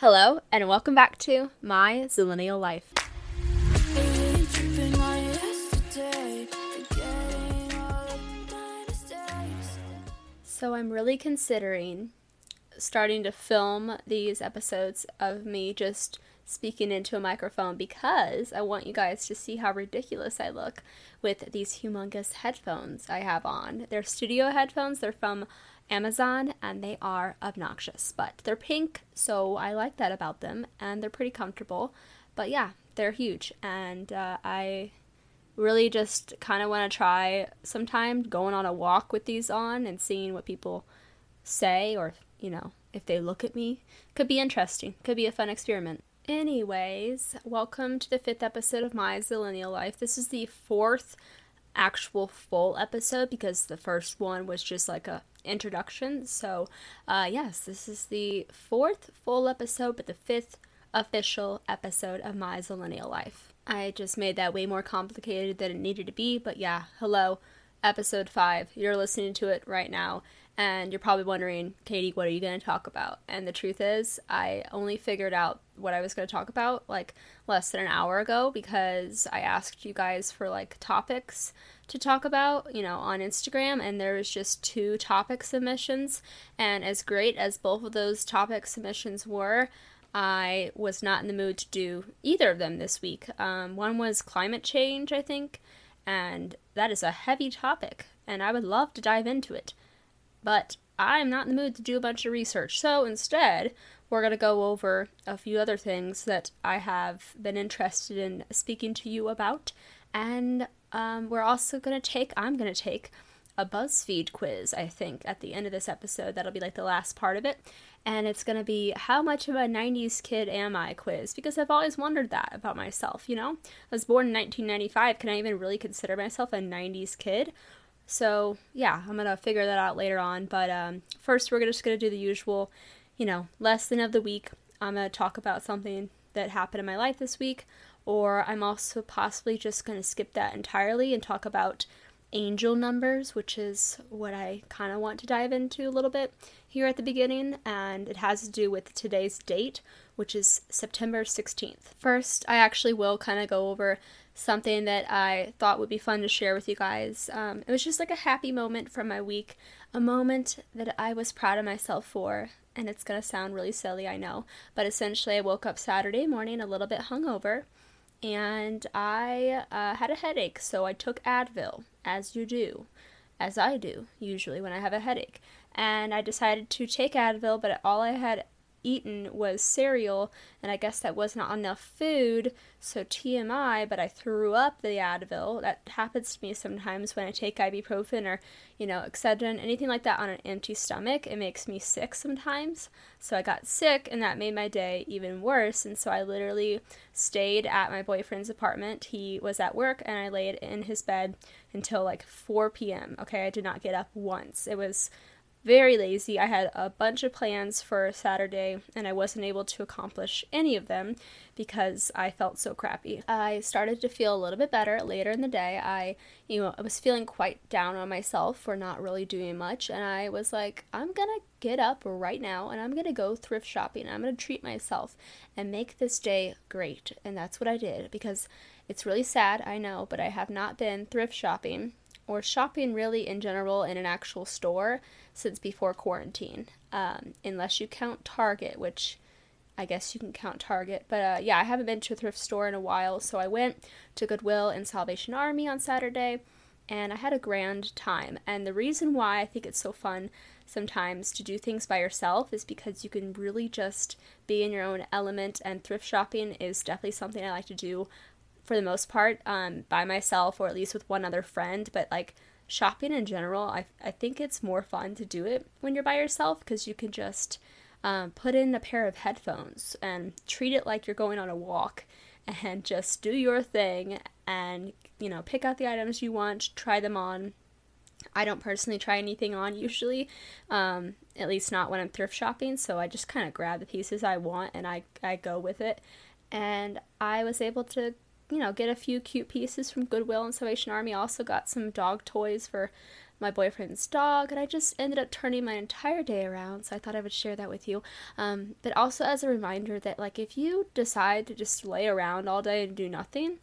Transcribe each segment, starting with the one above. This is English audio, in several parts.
Hello, and welcome back to My Zillennial Life. So, I'm really considering starting to film these episodes of me just speaking into a microphone because I want you guys to see how ridiculous I look with these humongous headphones I have on. They're studio headphones, they're from Amazon and they are obnoxious, but they're pink, so I like that about them and they're pretty comfortable. But yeah, they're huge and uh, I really just kind of want to try sometime going on a walk with these on and seeing what people say or, you know, if they look at me. Could be interesting, could be a fun experiment. Anyways, welcome to the fifth episode of My Zillennial Life. This is the fourth actual full episode because the first one was just like a introduction. So, uh, yes, this is the fourth full episode, but the fifth official episode of My Zillennial Life. I just made that way more complicated than it needed to be, but yeah, hello, episode five. You're listening to it right now, and you're probably wondering, Katie, what are you going to talk about? And the truth is, I only figured out what I was going to talk about like less than an hour ago because I asked you guys for like topics to talk about, you know, on Instagram, and there was just two topic submissions. And as great as both of those topic submissions were, I was not in the mood to do either of them this week. Um, one was climate change, I think, and that is a heavy topic, and I would love to dive into it. But I'm not in the mood to do a bunch of research, so instead, we're going to go over a few other things that I have been interested in speaking to you about, and um, we're also going to take, I'm going to take a BuzzFeed quiz, I think, at the end of this episode. That'll be like the last part of it. And it's going to be how much of a 90s kid am I quiz because I've always wondered that about myself, you know? I was born in 1995. Can I even really consider myself a 90s kid? So, yeah, I'm going to figure that out later on. But um, first, we're just going to do the usual, you know, lesson of the week. I'm going to talk about something that happened in my life this week or I'm also possibly just going to skip that entirely and talk about angel numbers, which is what I kind of want to dive into a little bit here at the beginning, and it has to do with today's date, which is September 16th. First, I actually will kind of go over something that I thought would be fun to share with you guys. Um, it was just like a happy moment from my week, a moment that I was proud of myself for. And it's gonna sound really silly, I know, but essentially, I woke up Saturday morning a little bit hungover and I uh, had a headache, so I took Advil, as you do, as I do usually when I have a headache. And I decided to take Advil, but all I had eaten was cereal, and I guess that was not enough food, so TMI, but I threw up the Advil. That happens to me sometimes when I take ibuprofen or, you know, Excedrin, anything like that on an empty stomach. It makes me sick sometimes. So I got sick, and that made my day even worse, and so I literally stayed at my boyfriend's apartment. He was at work, and I laid in his bed until like 4 p.m. Okay, I did not get up once. It was very lazy. I had a bunch of plans for Saturday and I wasn't able to accomplish any of them because I felt so crappy. I started to feel a little bit better later in the day. I, you know, I was feeling quite down on myself for not really doing much and I was like, I'm going to get up right now and I'm going to go thrift shopping. I'm going to treat myself and make this day great. And that's what I did because it's really sad, I know, but I have not been thrift shopping or shopping really in general in an actual store since before quarantine, um, unless you count Target, which I guess you can count Target. But uh, yeah, I haven't been to a thrift store in a while, so I went to Goodwill and Salvation Army on Saturday, and I had a grand time. And the reason why I think it's so fun sometimes to do things by yourself is because you can really just be in your own element, and thrift shopping is definitely something I like to do for the most part um, by myself or at least with one other friend. But like shopping in general, I, I think it's more fun to do it when you're by yourself because you can just um, put in a pair of headphones and treat it like you're going on a walk and just do your thing and you know pick out the items you want try them on i don't personally try anything on usually um, at least not when i'm thrift shopping so i just kind of grab the pieces i want and I, I go with it and i was able to you know, get a few cute pieces from Goodwill and Salvation Army. Also got some dog toys for my boyfriend's dog, and I just ended up turning my entire day around. So I thought I would share that with you. Um, but also as a reminder that, like, if you decide to just lay around all day and do nothing,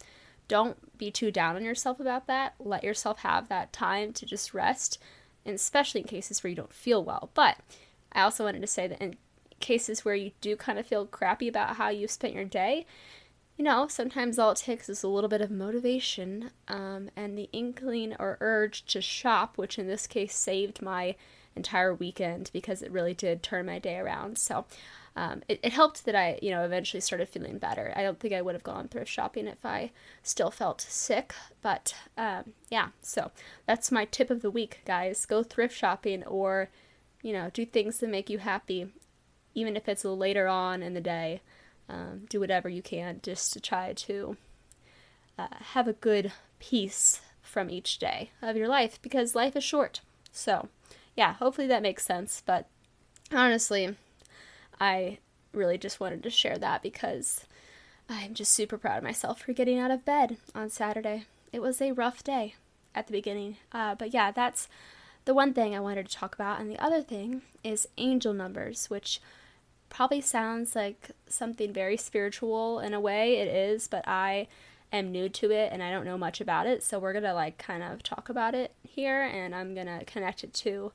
don't be too down on yourself about that. Let yourself have that time to just rest, and especially in cases where you don't feel well. But I also wanted to say that in cases where you do kind of feel crappy about how you spent your day, you know, sometimes all it takes is a little bit of motivation um, and the inkling or urge to shop, which in this case saved my entire weekend because it really did turn my day around. So um, it, it helped that I, you know, eventually started feeling better. I don't think I would have gone thrift shopping if I still felt sick, but um, yeah, so that's my tip of the week, guys. Go thrift shopping or, you know, do things that make you happy, even if it's later on in the day. Um, do whatever you can just to try to uh, have a good piece from each day of your life because life is short. So, yeah, hopefully that makes sense. But honestly, I really just wanted to share that because I'm just super proud of myself for getting out of bed on Saturday. It was a rough day at the beginning. Uh, but yeah, that's the one thing I wanted to talk about. And the other thing is angel numbers, which probably sounds like something very spiritual in a way. It is, but I am new to it and I don't know much about it. So we're going to like kind of talk about it here and I'm going to connect it to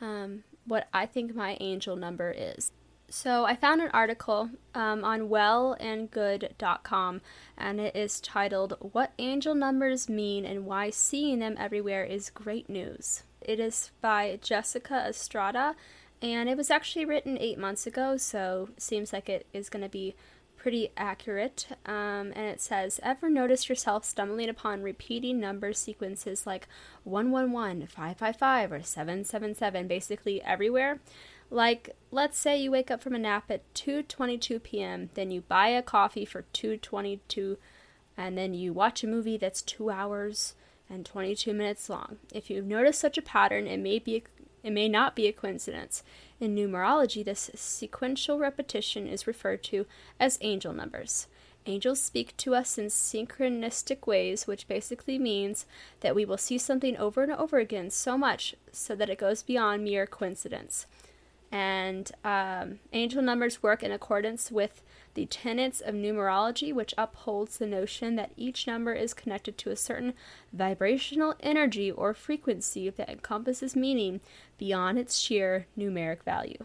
um, what I think my angel number is. So I found an article um, on wellandgood.com and it is titled What Angel Numbers Mean and Why Seeing Them Everywhere is Great News. It is by Jessica Estrada and it was actually written eight months ago, so seems like it is going to be pretty accurate. Um, and it says, Ever notice yourself stumbling upon repeating number sequences like 111, 555, or 777 basically everywhere? Like, let's say you wake up from a nap at 2:22 p.m., then you buy a coffee for 2:22, and then you watch a movie that's 2 hours and 22 minutes long. If you've noticed such a pattern, it may be it may not be a coincidence. In numerology, this sequential repetition is referred to as angel numbers. Angels speak to us in synchronistic ways, which basically means that we will see something over and over again so much so that it goes beyond mere coincidence. And um, angel numbers work in accordance with the tenets of numerology, which upholds the notion that each number is connected to a certain vibrational energy or frequency that encompasses meaning beyond its sheer numeric value.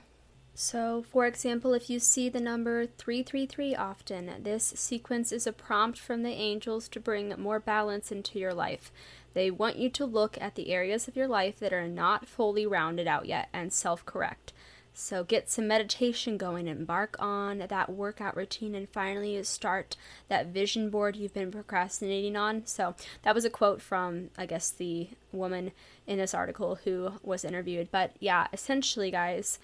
So, for example, if you see the number 333 often, this sequence is a prompt from the angels to bring more balance into your life. They want you to look at the areas of your life that are not fully rounded out yet and self correct. So get some meditation going, embark on that workout routine, and finally start that vision board you've been procrastinating on. So that was a quote from, I guess, the woman in this article who was interviewed. But yeah, essentially, guys,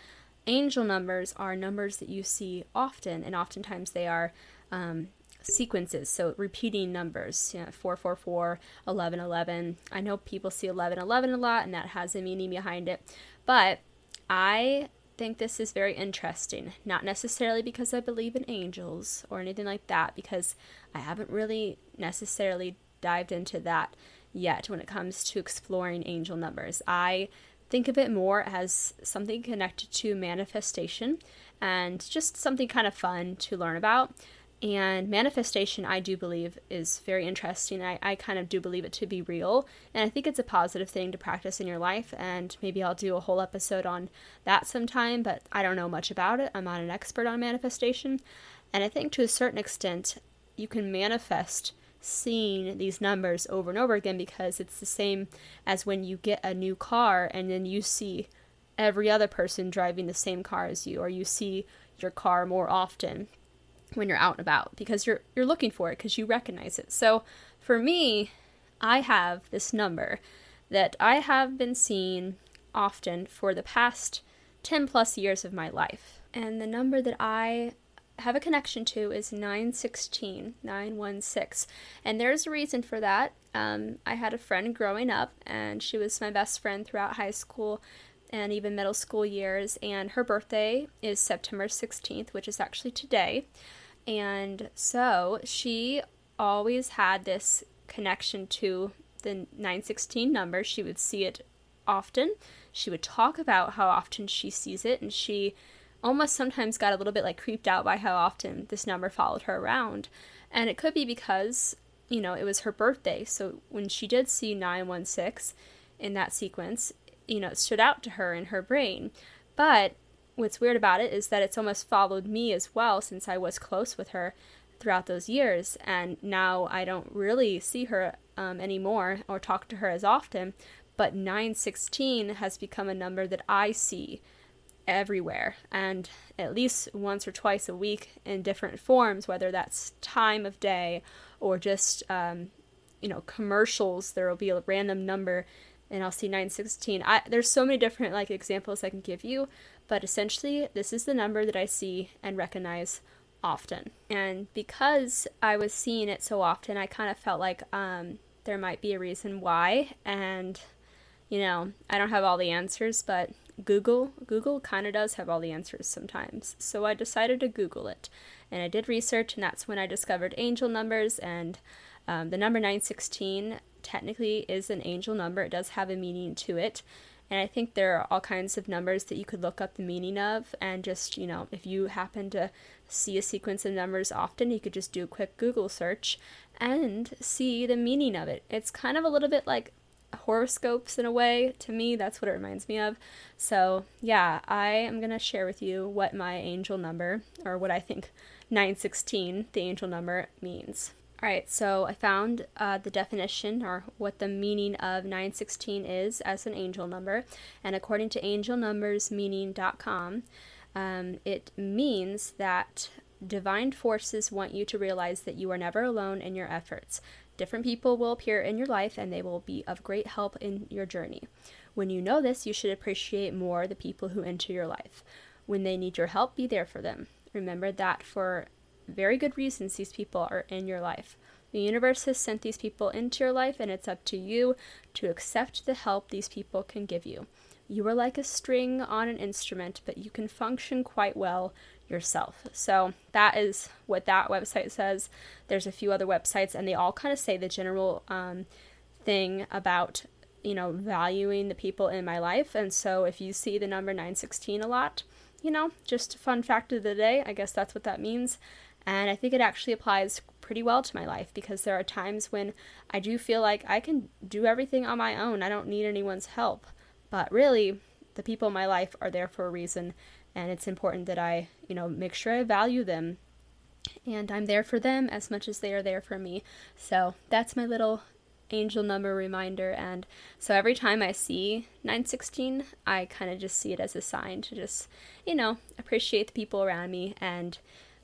angel numbers are numbers that you see often, and oftentimes they are. Um, sequences so repeating numbers you know 444 11 11 i know people see 11 11 a lot and that has a meaning behind it but i think this is very interesting. Not necessarily because I believe in angels or anything like that, because I haven't really necessarily dived into that yet when it comes to exploring angel numbers. I think of it more as something connected to manifestation and just something kind of fun to learn about. And manifestation, I do believe, is very interesting. I, I kind of do believe it to be real. And I think it's a positive thing to practice in your life. And maybe I'll do a whole episode on that sometime, but I don't know much about it. I'm not an expert on manifestation. And I think to a certain extent, you can manifest seeing these numbers over and over again because it's the same as when you get a new car and then you see every other person driving the same car as you, or you see your car more often when you're out and about because you're you're looking for it because you recognize it. So for me, I have this number that I have been seeing often for the past 10 plus years of my life. And the number that I have a connection to is 916, 916. And there's a reason for that. Um, I had a friend growing up, and she was my best friend throughout high school and even middle school years. And her birthday is September 16th, which is actually today. And so she always had this connection to the 916 number. She would see it often. She would talk about how often she sees it, and she almost sometimes got a little bit like creeped out by how often this number followed her around. And it could be because, you know, it was her birthday. So when she did see 916 in that sequence, you know, it stood out to her in her brain. But what's weird about it is that it's almost followed me as well since I was close with her throughout those years. And now I don't really see her um, anymore or talk to her as often. But 916 has become a number that I see everywhere and at least once or twice a week in different forms, whether that's time of day or just, um, you know, commercials. There will be a random number and I'll see 916. I, there's so many different like examples I can give you, but essentially this is the number that I see and recognize often. And because I was seeing it so often, I kind of felt like um, there might be a reason why. And, you know, I don't have all the answers, but Google, Google kind of does have all the answers sometimes. So I decided to Google it. And I did research, and that's when I discovered angel numbers. And um, the number 916 technically is an angel number, it does have a meaning to it. And I think there are all kinds of numbers that you could look up the meaning of. And just, you know, if you happen to see a sequence of numbers often, you could just do a quick Google search and see the meaning of it. It's kind of a little bit like horoscopes in a way. To me, that's what it reminds me of. So, yeah, I am going to share with you what my angel number, or what I think 916, the angel number, means. All right, so I found uh, the definition or what the meaning of 916 is as an angel number. And according to angelnumbersmeaning.com, um, it means that divine forces want you to realize that you are never alone in your efforts. Different people will appear in your life and they will be of great help in your journey. When you know this, you should appreciate more the people who enter your life. When they need your help, be there for them. Remember that for very good reasons these people are in your life. The universe has sent these people into your life, and it's up to you to accept the help these people can give you. You are like a string on an instrument, but you can function quite well yourself. So that is what that website says. There's a few other websites, and they all kind of say the general um, thing about you know valuing the people in my life. And so if you see the number 916 a lot, you know, just a fun fact of the day. I guess that's what that means. And I think it actually applies pretty well to my life because there are times when I do feel like I can do everything on my own. I don't need anyone's help. But really, the people in my life are there for a reason and it's important that I, you know, make sure I value them and I'm there for them as much as they are there for me. So that's my little angel number reminder and so every time I see 916, I kind of just see it as a sign to just, you know, appreciate the people around me and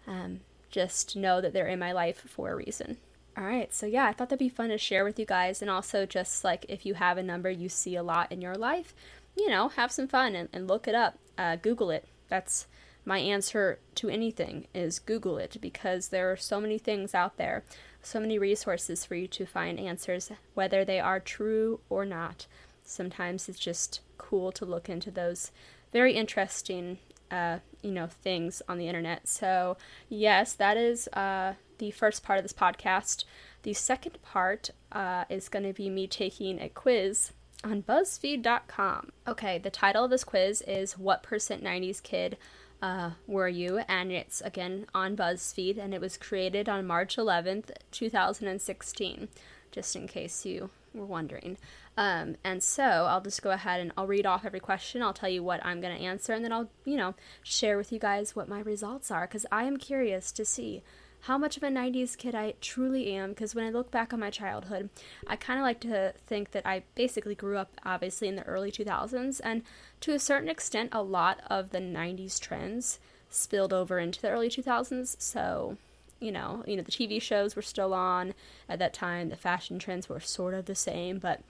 um, just know that they're in my life for a reason. All right, so yeah, I thought that'd be fun to share with you guys, and also just like if you have a number you see a lot in your life, you know, have some fun and, and look it up, uh, Google it, that's my answer to anything is Google it because there are so many things out there, so many resources for you to find answers, whether they are true or not. Sometimes it's just cool to look into those very interesting, uh, you know, things on the internet. So yes, that is uh, the first part of this podcast. The second part uh, is going to be me taking a quiz on BuzzFeed.com. Okay, the title of this quiz is What Percent 90s Kid uh, Were You? And it's again on BuzzFeed, and it was created on March 11th, 2016, just in case you were wondering. Um, and so I'll just go ahead and I'll read off every question. I'll tell you what I'm going to answer, and then I'll, you know, share with you guys what my results are because I am curious to see how much of a 90s kid I truly am because when I look back on my childhood, I kind of like to think that I basically grew up obviously in the early 2000s and to a certain extent a lot of the 90s trends spilled over into the early 2000s. So, you know, you know the TV shows were still on at that time, the fashion trends were sort of the same, but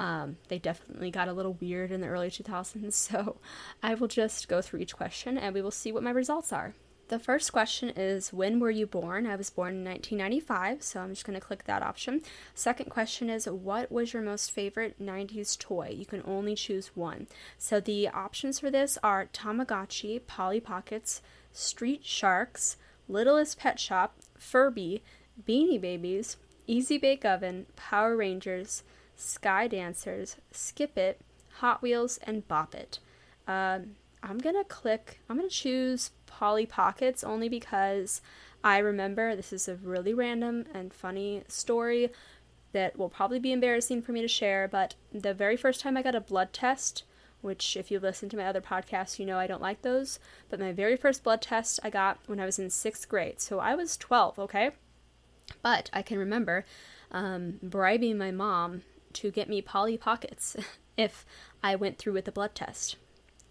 um, they definitely got a little weird in the early 2000s. So, I will just go through each question and we will see what my results are. The first question is When were you born? I was born in 1995, so I'm just going to click that option. Second question is What was your most favorite 90s toy? You can only choose one. So the options for this are Tamagotchi, Polly Pockets, Street Sharks, Littlest Pet Shop, Furby, Beanie Babies, Easy Bake Oven, Power Rangers, Sky Dancers, Skip It, Hot Wheels, and Bop It. Um, I'm gonna click, I'm gonna choose Polly Pockets only because I remember this is a really random and funny story that will probably be embarrassing for me to share, but the very first time I got a blood test, which if you listen to my other podcasts, you know I don't like those, but my very first blood test I got when I was in sixth grade. So I was 12, okay? But I can remember um, bribing my mom to get me Polly Pockets if I went through with the blood test,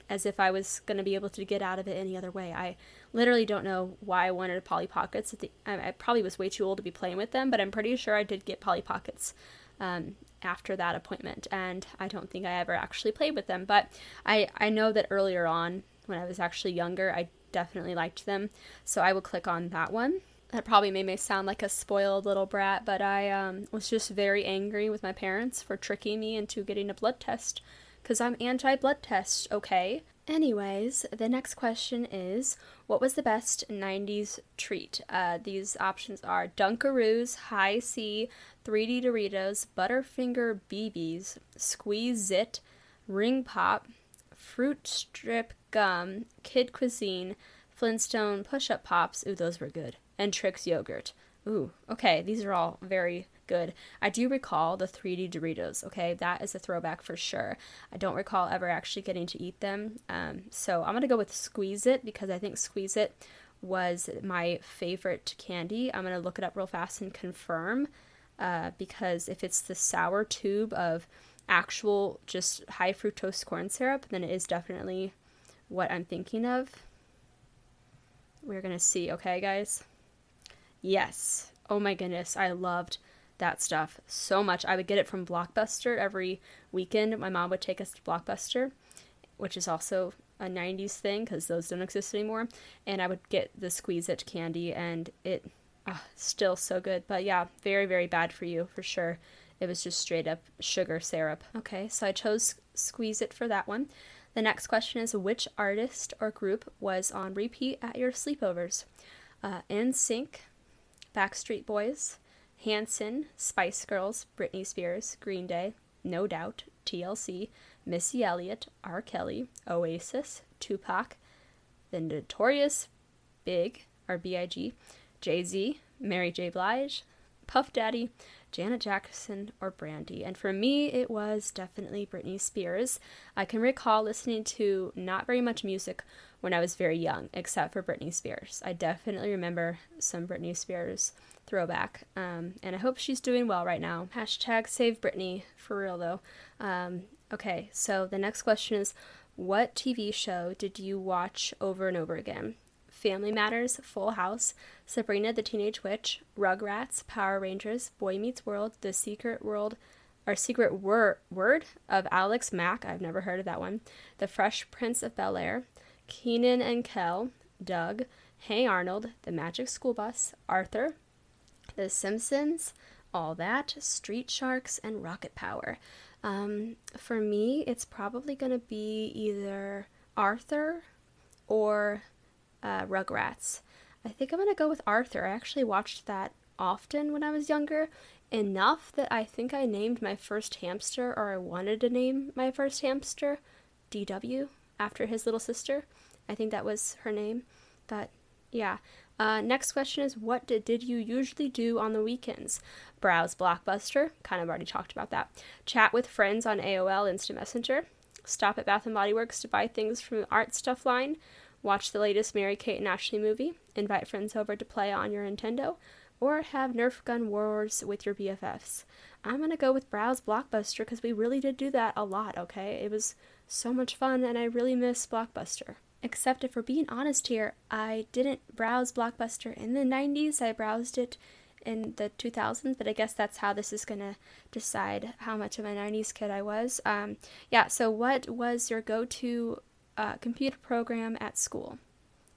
as if I was going to be able to get out of it any other way. I literally don't know why I wanted Polly Pockets. I, probably was way too old to be playing with them, but I'm pretty sure I did get Polly Pockets um, after that appointment, and I don't think I ever actually played with them. But I, I know that earlier on, when I was actually younger, I definitely liked them, so I would click on that one. That probably made me sound like a spoiled little brat, but I um, was just very angry with my parents for tricking me into getting a blood test because I'm anti blood test, okay? Anyways, the next question is What was the best 90s treat? Uh, these options are Dunkaroos, Hi-C, 3D Doritos, Butterfinger BBs, Squeeze It, Ring Pop, Fruit Strip Gum, Kid Cuisine, Flintstone Push Up Pops. Ooh, those were good. And Trix Yogurt. Ooh, okay, these are all very good. I do recall the 3D Doritos, okay? That is a throwback for sure. I don't recall ever actually getting to eat them. Um, so I'm going to go with Squeeze It because I think Squeeze It was my favorite candy. I'm going to look it up real fast and confirm uh, because if it's the sour tube of actual just high fructose corn syrup, then it is definitely what I'm thinking of. We're going to see, okay, guys? Yes. Oh my goodness, I loved that stuff so much. I would get it from Blockbuster every weekend. My mom would take us to Blockbuster, which is also a 90s thing because those don't exist anymore. And I would get the Squeeze It candy, and it oh, still so good. But yeah, very, very bad for you for sure. It was just straight up sugar syrup. Okay, so I chose Squeeze It for that one. The next question is which artist or group was on repeat at your sleepovers? Uh, NSYNC, Backstreet Boys, Hanson, Spice Girls, Britney Spears, Green Day, No Doubt, TLC, Missy Elliott, R. Kelly, Oasis, Tupac, the Notorious Big, or B.I.G., Jay Z, Mary J. Blige, Puff Daddy, Janet Jackson, or Brandy. And for me, it was definitely Britney Spears. I can recall listening to not very much music when I was very young, except for Britney Spears. I definitely remember some Britney Spears throwback. Um, and I hope she's doing well right now. Hashtag save Britney, for real though. Um, okay, so the next question is What TV show did you watch over and over again? Family Matters, Full House, Sabrina the Teenage Witch, Rugrats, Power Rangers, Boy Meets World, The Secret World, or Secret Wor- Word of Alex Mack, I've never heard of that one, The Fresh Prince of Bel Air, Kenan and Kel, Doug, Hey Arnold, The Magic School Bus, Arthur, The Simpsons, All That, Street Sharks, and Rocket Power. Um, for me, it's probably going to be either Arthur or uh, Rugrats. I think I'm going to go with Arthur. I actually watched that often when I was younger, enough that I think I named my first hamster, or I wanted to name my first hamster, DW, after his little sister. I think that was her name. But yeah. Uh, next question is What did, did you usually do on the weekends? Browse Blockbuster, kind of already talked about that. Chat with friends on AOL Instant Messenger. Stop at Bath and Body Works to buy things from the art stuff line. Watch the latest Mary Kate and Ashley movie. Invite friends over to play on your Nintendo. Or have Nerf gun wars with your BFFs. I'm gonna go with Browse Blockbuster because we really did do that a lot, okay? It was so much fun and I really miss Blockbuster. Except if we're being honest here, I didn't browse Blockbuster in the 90s. I browsed it in the 2000s, but I guess that's how this is going to decide how much of a 90s kid I was. Um, yeah, so what was your go to uh, computer program at school?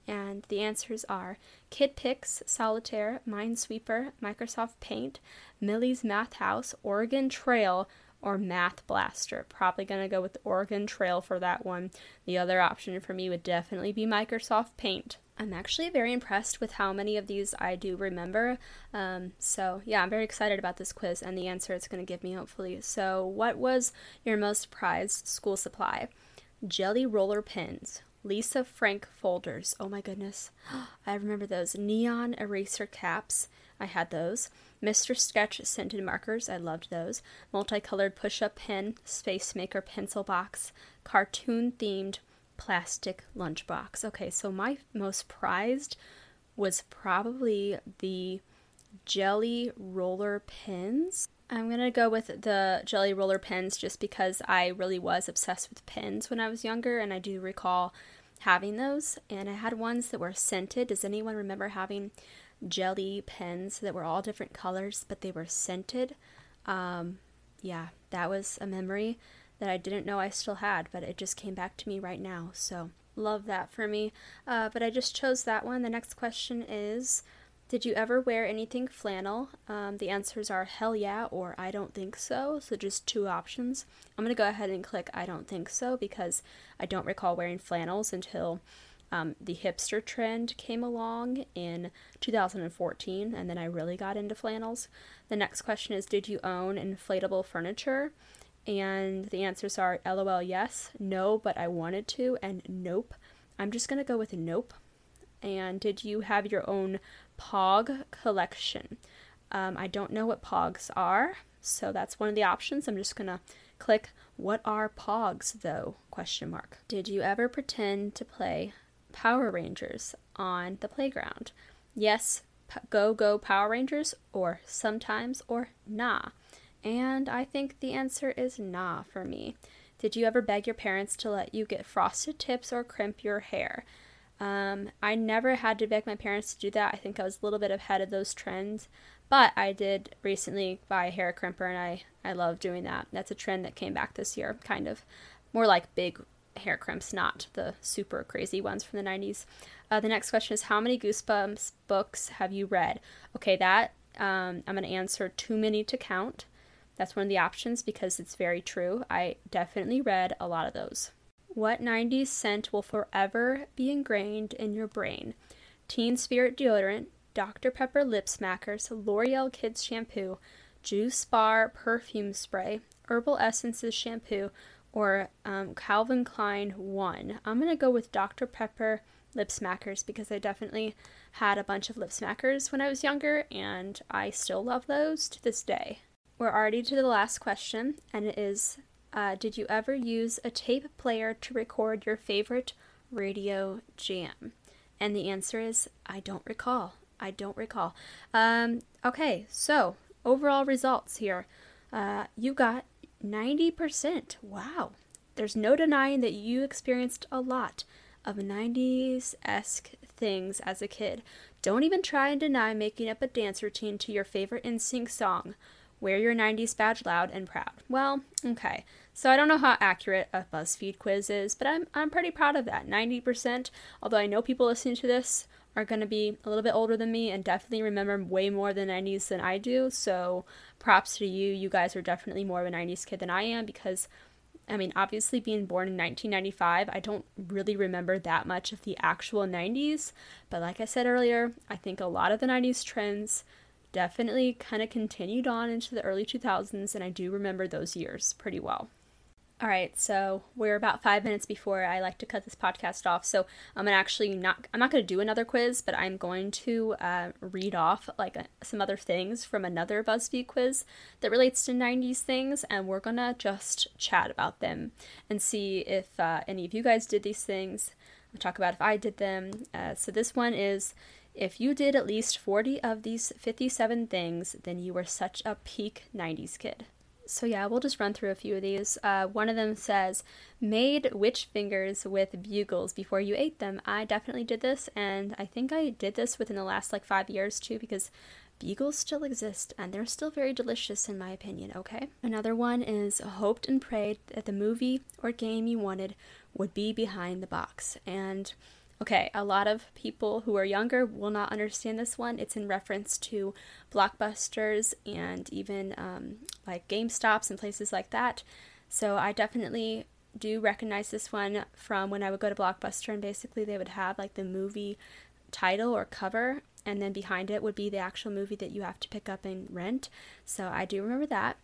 And the answers are Kid KidPix, Solitaire, Minesweeper, Microsoft Paint, Millie's Math House, Oregon Trail, or Math Blaster. Probably going to go with Oregon Trail for that one. The other option for me would definitely be Microsoft Paint. I'm actually very impressed with how many of these I do remember. Um, so, yeah, I'm very excited about this quiz and the answer it's going to give me, hopefully. So, what was your most prized school supply? Jelly roller pins, Lisa Frank folders. Oh my goodness. I remember those. Neon eraser caps. I had those. Mr. Sketch scented markers. I loved those. Multicolored push up pen, Space Maker pencil box, cartoon themed plastic lunchbox. Okay, so my most prized was probably the jelly roller pins. I'm gonna go with the jelly roller pens just because I really was obsessed with pins when I was younger, and I do recall having those. And I had ones that were scented. Does anyone remember having jelly pens that were all different colors, but they were scented? Um, yeah, that was a memory that I didn't know I still had, but it just came back to me right now. So, love that for me. Uh, but I just chose that one. The next question is Did you ever wear anything flannel? Um, the answers are hell yeah or I don't think so. So, just two options. I'm going to go ahead and click I don't think so because I don't recall wearing flannels until. Um, the hipster trend came along in 2014, and then I really got into flannels. The next question is Did you own inflatable furniture? And the answers are LOL, yes, no, but I wanted to, and nope. I'm just going to go with nope. And did you have your own POG collection? Um, I don't know what POGs are, so that's one of the options. I'm just going to click what are POGs though? Question mark. Did you ever pretend to play Power Rangers on the playground? Yes, go go Power Rangers or sometimes or nah. And I think the answer is nah for me. Did you ever beg your parents to let you get frosted tips or crimp your hair? Um, I never had to beg my parents to do that. I think I was a little bit ahead of those trends, but I did recently buy a hair crimper, and I I love doing that. That's a trend that came back this year, kind of more like big hair crimps, not the super crazy ones from the 90s. Uh, the next question is How many Goosebumps books have you read? Okay, that um, I'm going to answer too many to count. That's one of the options because it's very true. I definitely read a lot of those. What 90s scent will forever be ingrained in your brain? Teen Spirit deodorant, Dr. Pepper lip smackers, L'Oreal Kids shampoo, Juice Bar perfume spray, Herbal Essences shampoo, or um, Calvin Klein One. I'm gonna go with Dr. Pepper lip smackers because I definitely had a bunch of lip smackers when I was younger, and I still love those to this day. We're already to the last question, and it is uh, Did you ever use a tape player to record your favorite radio jam? And the answer is I don't recall. I don't recall. Um, okay, so overall results here. Uh, you got 90%. Wow. There's no denying that you experienced a lot of 90s esque things as a kid. Don't even try and deny making up a dance routine to your favorite NSYNC song Wear your 90s badge loud and proud. Well, okay. So I don't know how accurate a BuzzFeed quiz is, but I'm, I'm pretty proud of that. 90%, although I know people listening to this are going to be a little bit older than me and definitely remember way more the 90s than I do. So props to you. You guys are definitely more of a 90s kid than I am because, I mean, obviously being born in 1995, I don't really remember that much of the actual 90s. But like I said earlier, I think a lot of the 90s trends definitely kind of continued on into the early 2000s, and I do remember those years pretty well. All right, so we're about five minutes before I like to cut this podcast off. So I'm gonna actually not I'm not gonna do another quiz, but I'm going to uh, read off like uh, some other things from another BuzzFeed quiz that relates to 90s things, and we're gonna just chat about them and see if uh, any of you guys did these things. We'll talk about if I did them. Uh, so this one is if you did at least 40 of these 57 things, then you were such a peak 90s kid. So, yeah, we'll just run through a few of these. Uh, one of them says, made witch fingers with bugles before you ate them. I definitely did this, and I think I did this within the last like five years too, because bugles still exist and they're still very delicious in my opinion, okay? Another one is hoped and prayed that the movie or game you wanted would be behind the box. And Okay, a lot of people who are younger will not understand this one. It's in reference to blockbusters and even um, like GameStops and places like that. So I definitely do recognize this one from when I would go to Blockbuster and basically they would have like the movie title or cover and then behind it would be the actual movie that you have to pick up and rent. So I do remember that.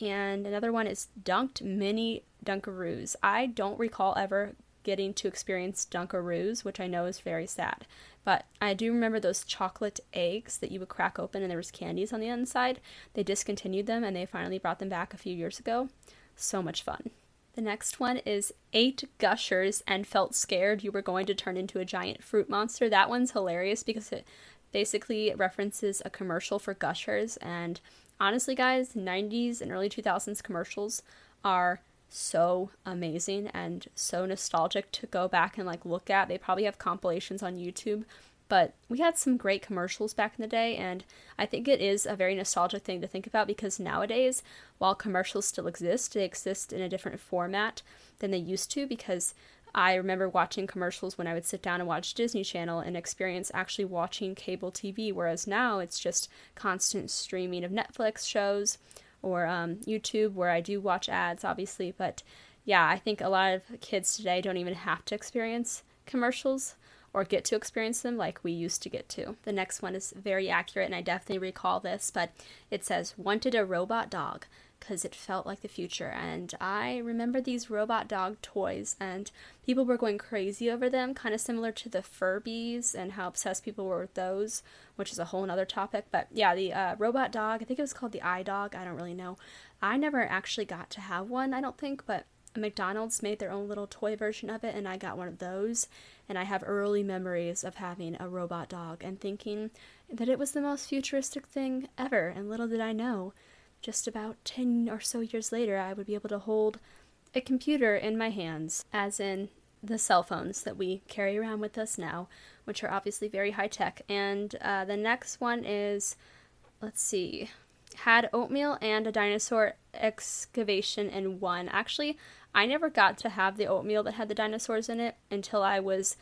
And another one is Dunked Mini Dunkaroos. I don't recall ever getting to experience Dunkaroos, which I know is very sad. But I do remember those chocolate eggs that you would crack open and there was candies on the inside. They discontinued them and they finally brought them back a few years ago. So much fun. The next one is ate gushers and felt scared you were going to turn into a giant fruit monster. That one's hilarious because it basically references a commercial for gushers and honestly guys, 90s and early 2000s commercials are so amazing and so nostalgic to go back and like look at. They probably have compilations on YouTube but we had some great commercials back in the day, and I think it is a very nostalgic thing to think about because nowadays, while commercials still exist, they exist in a different format than they used to. Because I remember watching commercials when I would sit down and watch Disney Channel and experience actually watching cable TV, whereas now it's just constant streaming of Netflix shows or um, YouTube, where I do watch ads, obviously. But yeah, I think a lot of kids today don't even have to experience commercials or get to experience them like we used to get to. The next one is very accurate, and I definitely recall this, but it says, Wanted a robot dog because it felt like the future. And I remember these robot dog toys, and people were going crazy over them, kind of similar to the Furbies and how obsessed people were with those, which is a whole other topic. But yeah, the uh, robot dog, I think it was called the iDog, I don't really know. I never actually got to have one, I don't think, but McDonald's made their own little toy version of it, and I got one of those. And I have early memories of having a robot dog and thinking that it was the most futuristic thing ever. And little did I know, just about 10 or so years later, I would be able to hold a computer in my hands, as in the cell phones that we carry around with us now, which are obviously very high tech. And uh, the next one is, let's see, had oatmeal and a dinosaur excavation in one. Actually, I never got to have the oatmeal that had the dinosaurs in it until I was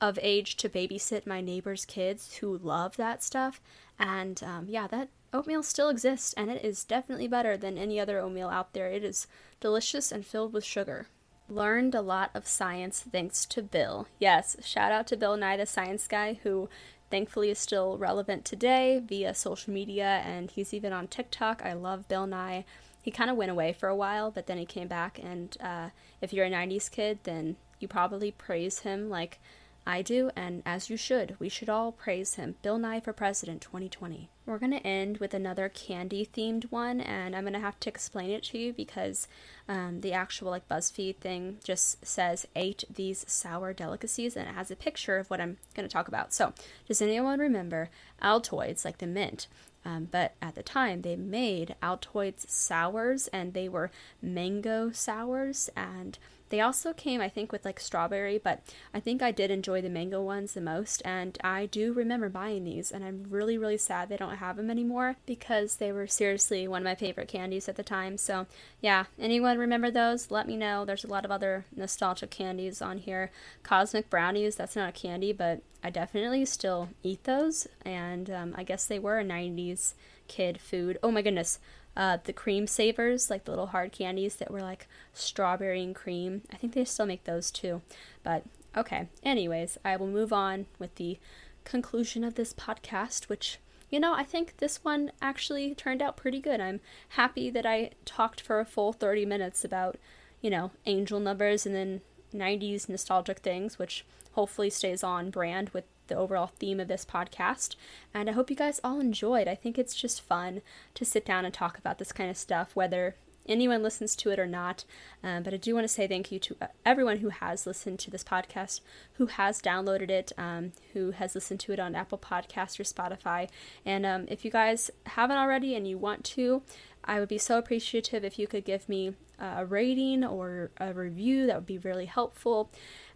of age to babysit my neighbor's kids who love that stuff. And um, yeah, that oatmeal still exists, and it is definitely better than any other oatmeal out there. It is delicious and filled with sugar. Learned a lot of science thanks to Bill. Yes, shout out to Bill Nye, the science guy, who thankfully is still relevant today via social media, and he's even on TikTok. I love Bill Nye he kind of went away for a while, but then he came back. And uh, if you're a 90s kid, then you probably praise him like I do, and as you should. We should all praise him. Bill Nye for President 2020. We're going to end with another candy themed one, and I'm going to have to explain it to you because um, the actual like BuzzFeed thing just says ate these sour delicacies, and it has a picture of what I'm going to talk about. So, does anyone remember Altoids, like the mint? Um, but at the time, they made Altoids sours, and they were mango sours, and they also came, I think, with like strawberry, but I think I did enjoy the mango ones the most, and I do remember buying these, and I'm really, really sad they don't have them anymore because they were seriously one of my favorite candies at the time. So, yeah, anyone remember those? Let me know. There's a lot of other nostalgic candies on here. Cosmic brownies, that's not a candy, but I definitely still eat those, and um, I guess they were a 90s kid food. Oh my goodness, uh, the cream savers, like the little hard candies that were like strawberry and cream. I think they still make those too. But okay, anyways, I will move on with the conclusion of this podcast, which, you know, I think this one actually turned out pretty good. I'm happy that I talked for a full 30 minutes about, you know, angel numbers and then 90s nostalgic things, which hopefully stays on brand with the overall theme of this podcast. And I hope you guys all enjoyed. I think it's just fun to sit down and talk about this kind of stuff, whether anyone listens to it or not. Um, but I do want to say thank you to uh, everyone who has listened to this podcast, who has downloaded it, um, who has listened to it on Apple Podcast or Spotify. And um, if you guys haven't already and you want to, I would be so appreciative if you could give me a rating or a review. That would be really helpful.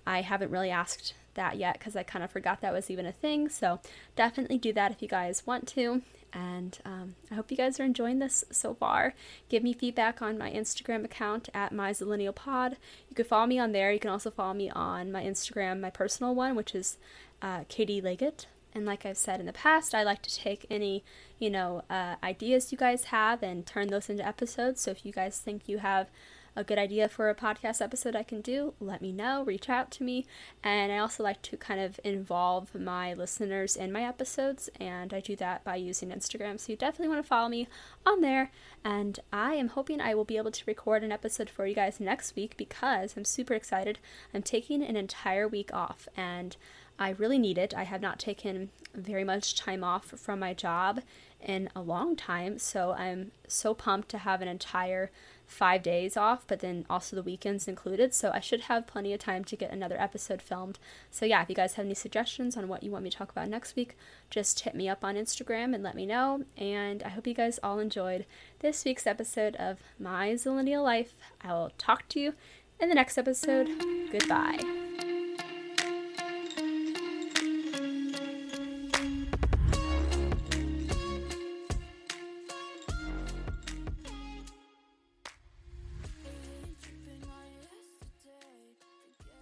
I haven't really asked that yet because I kind of forgot that was even a thing. So definitely do that if you guys want to. And um, I hope you guys are enjoying this so far. Give me feedback on my Instagram account at myzillennialpod. You can follow me on there. You can also follow me on my Instagram, my personal one, which is uh, Katie Leggett. And like I've said in the past, I like to take any, you know, uh, ideas you guys have and turn those into episodes. So if you guys think you have a good idea for a podcast episode I can do, let me know, reach out to me. And I also like to kind of involve my listeners in my episodes, and I do that by using Instagram. So you definitely want to follow me on there. And I am hoping I will be able to record an episode for you guys next week because I'm super excited. I'm taking an entire week off, and I really need it. I have not taken very much time off from my job in a long time, so I'm so pumped to have an entire five days off, but then also the weekends included. So I should have plenty of time to get another episode filmed. So yeah, if you guys have any suggestions on what you want me to talk about next week, just hit me up on Instagram and let me know. And I hope you guys all enjoyed this week's episode of My Zillennial Life. I will talk to you in the next episode. Goodbye.